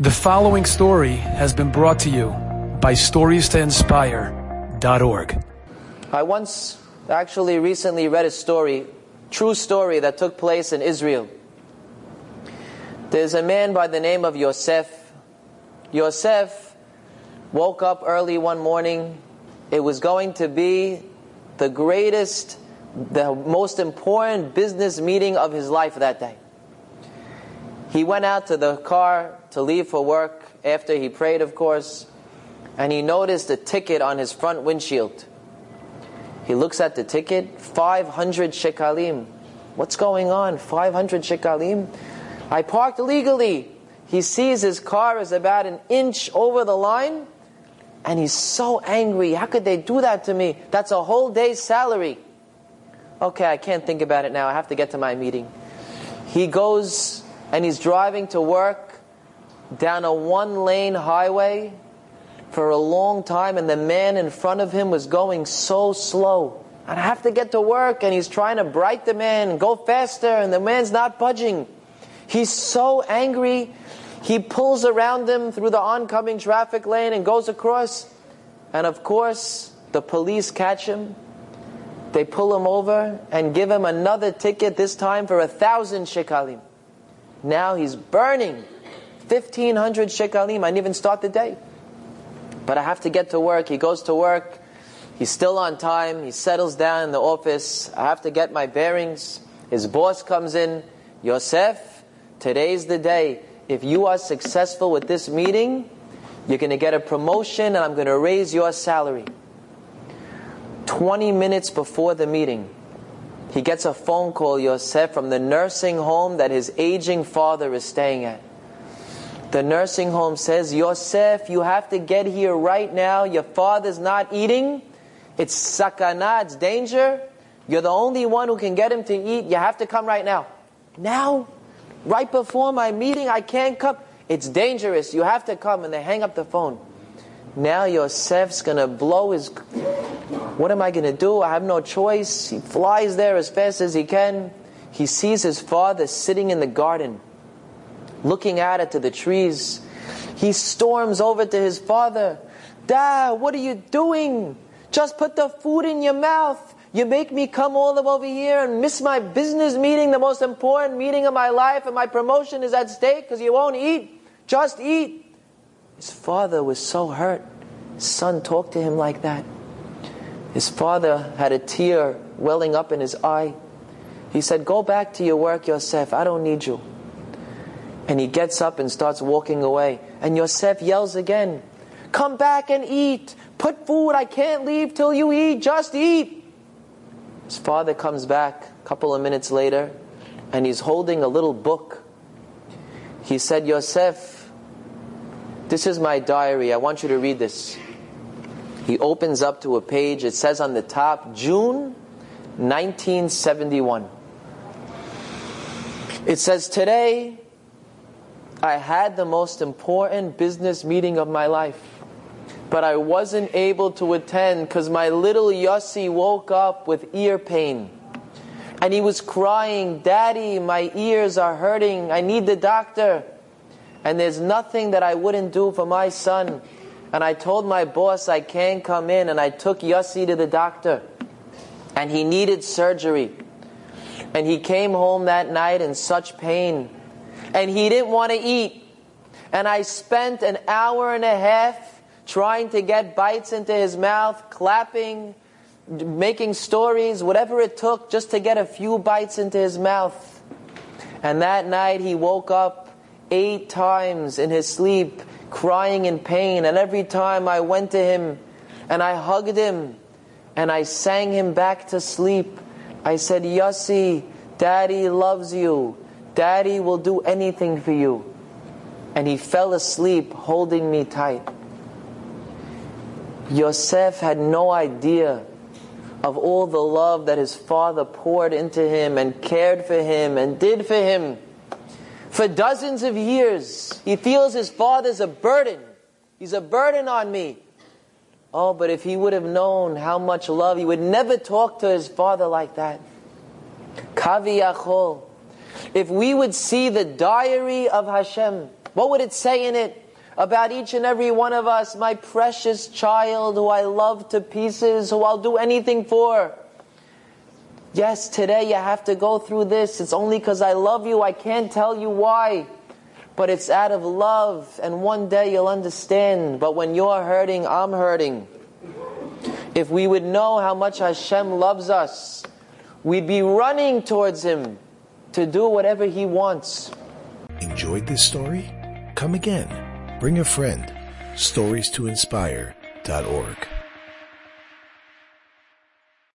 The following story has been brought to you by StoriesToInspire.org. I once actually recently read a story, true story that took place in Israel. There's a man by the name of Yosef. Yosef woke up early one morning. It was going to be the greatest, the most important business meeting of his life that day. He went out to the car to leave for work after he prayed, of course, and he noticed a ticket on his front windshield. He looks at the ticket 500 shekalim. What's going on? 500 shekalim? I parked illegally. He sees his car is about an inch over the line, and he's so angry. How could they do that to me? That's a whole day's salary. Okay, I can't think about it now. I have to get to my meeting. He goes and he's driving to work down a one lane highway for a long time, and the man in front of him was going so slow. And I have to get to work, and he's trying to bright the man, go faster, and the man's not budging. He's so angry, he pulls around him through the oncoming traffic lane and goes across. And of course, the police catch him. They pull him over and give him another ticket, this time for a thousand shekalim. Now he's burning 1,500 shekalim. I didn't even start the day. But I have to get to work. He goes to work. He's still on time. He settles down in the office. I have to get my bearings. His boss comes in. Yosef, today's the day. If you are successful with this meeting, you're going to get a promotion and I'm going to raise your salary. 20 minutes before the meeting, he gets a phone call, Yosef, from the nursing home that his aging father is staying at. The nursing home says, Yosef, you have to get here right now. Your father's not eating. It's sakana, it's danger. You're the only one who can get him to eat. You have to come right now. Now? Right before my meeting, I can't come. It's dangerous. You have to come. And they hang up the phone. Now Yosef's going to blow his. What am I going to do? I have no choice. He flies there as fast as he can. He sees his father sitting in the garden, looking at it to the trees. He storms over to his father. Dad, what are you doing? Just put the food in your mouth. You make me come all the way over here and miss my business meeting, the most important meeting of my life, and my promotion is at stake because you won't eat. Just eat. His father was so hurt. His son talked to him like that. His father had a tear welling up in his eye. He said, Go back to your work, Yosef. I don't need you. And he gets up and starts walking away. And Yosef yells again, Come back and eat. Put food. I can't leave till you eat. Just eat. His father comes back a couple of minutes later and he's holding a little book. He said, Yosef, this is my diary. I want you to read this. He opens up to a page. It says on the top, June 1971. It says, Today, I had the most important business meeting of my life, but I wasn't able to attend because my little Yossi woke up with ear pain. And he was crying, Daddy, my ears are hurting. I need the doctor. And there's nothing that I wouldn't do for my son. And I told my boss I can't come in, and I took Yossi to the doctor. And he needed surgery. And he came home that night in such pain. And he didn't want to eat. And I spent an hour and a half trying to get bites into his mouth, clapping, making stories, whatever it took just to get a few bites into his mouth. And that night he woke up eight times in his sleep, crying in pain. And every time I went to him and I hugged him and I sang him back to sleep, I said, Yossi, Daddy loves you. Daddy will do anything for you. And he fell asleep holding me tight. Yosef had no idea of all the love that his father poured into him and cared for him and did for him. For dozens of years, he feels his father's a burden. He's a burden on me. Oh, but if he would have known how much love, he would never talk to his father like that. Kavi If we would see the diary of Hashem, What would it say in it about each and every one of us, my precious child who I love to pieces, who I'll do anything for? Yes, today you have to go through this. It's only because I love you. I can't tell you why. But it's out of love, and one day you'll understand. But when you're hurting, I'm hurting. If we would know how much Hashem loves us, we'd be running towards Him to do whatever He wants. Enjoyed this story? Come again. Bring a friend. Stories to inspire.org.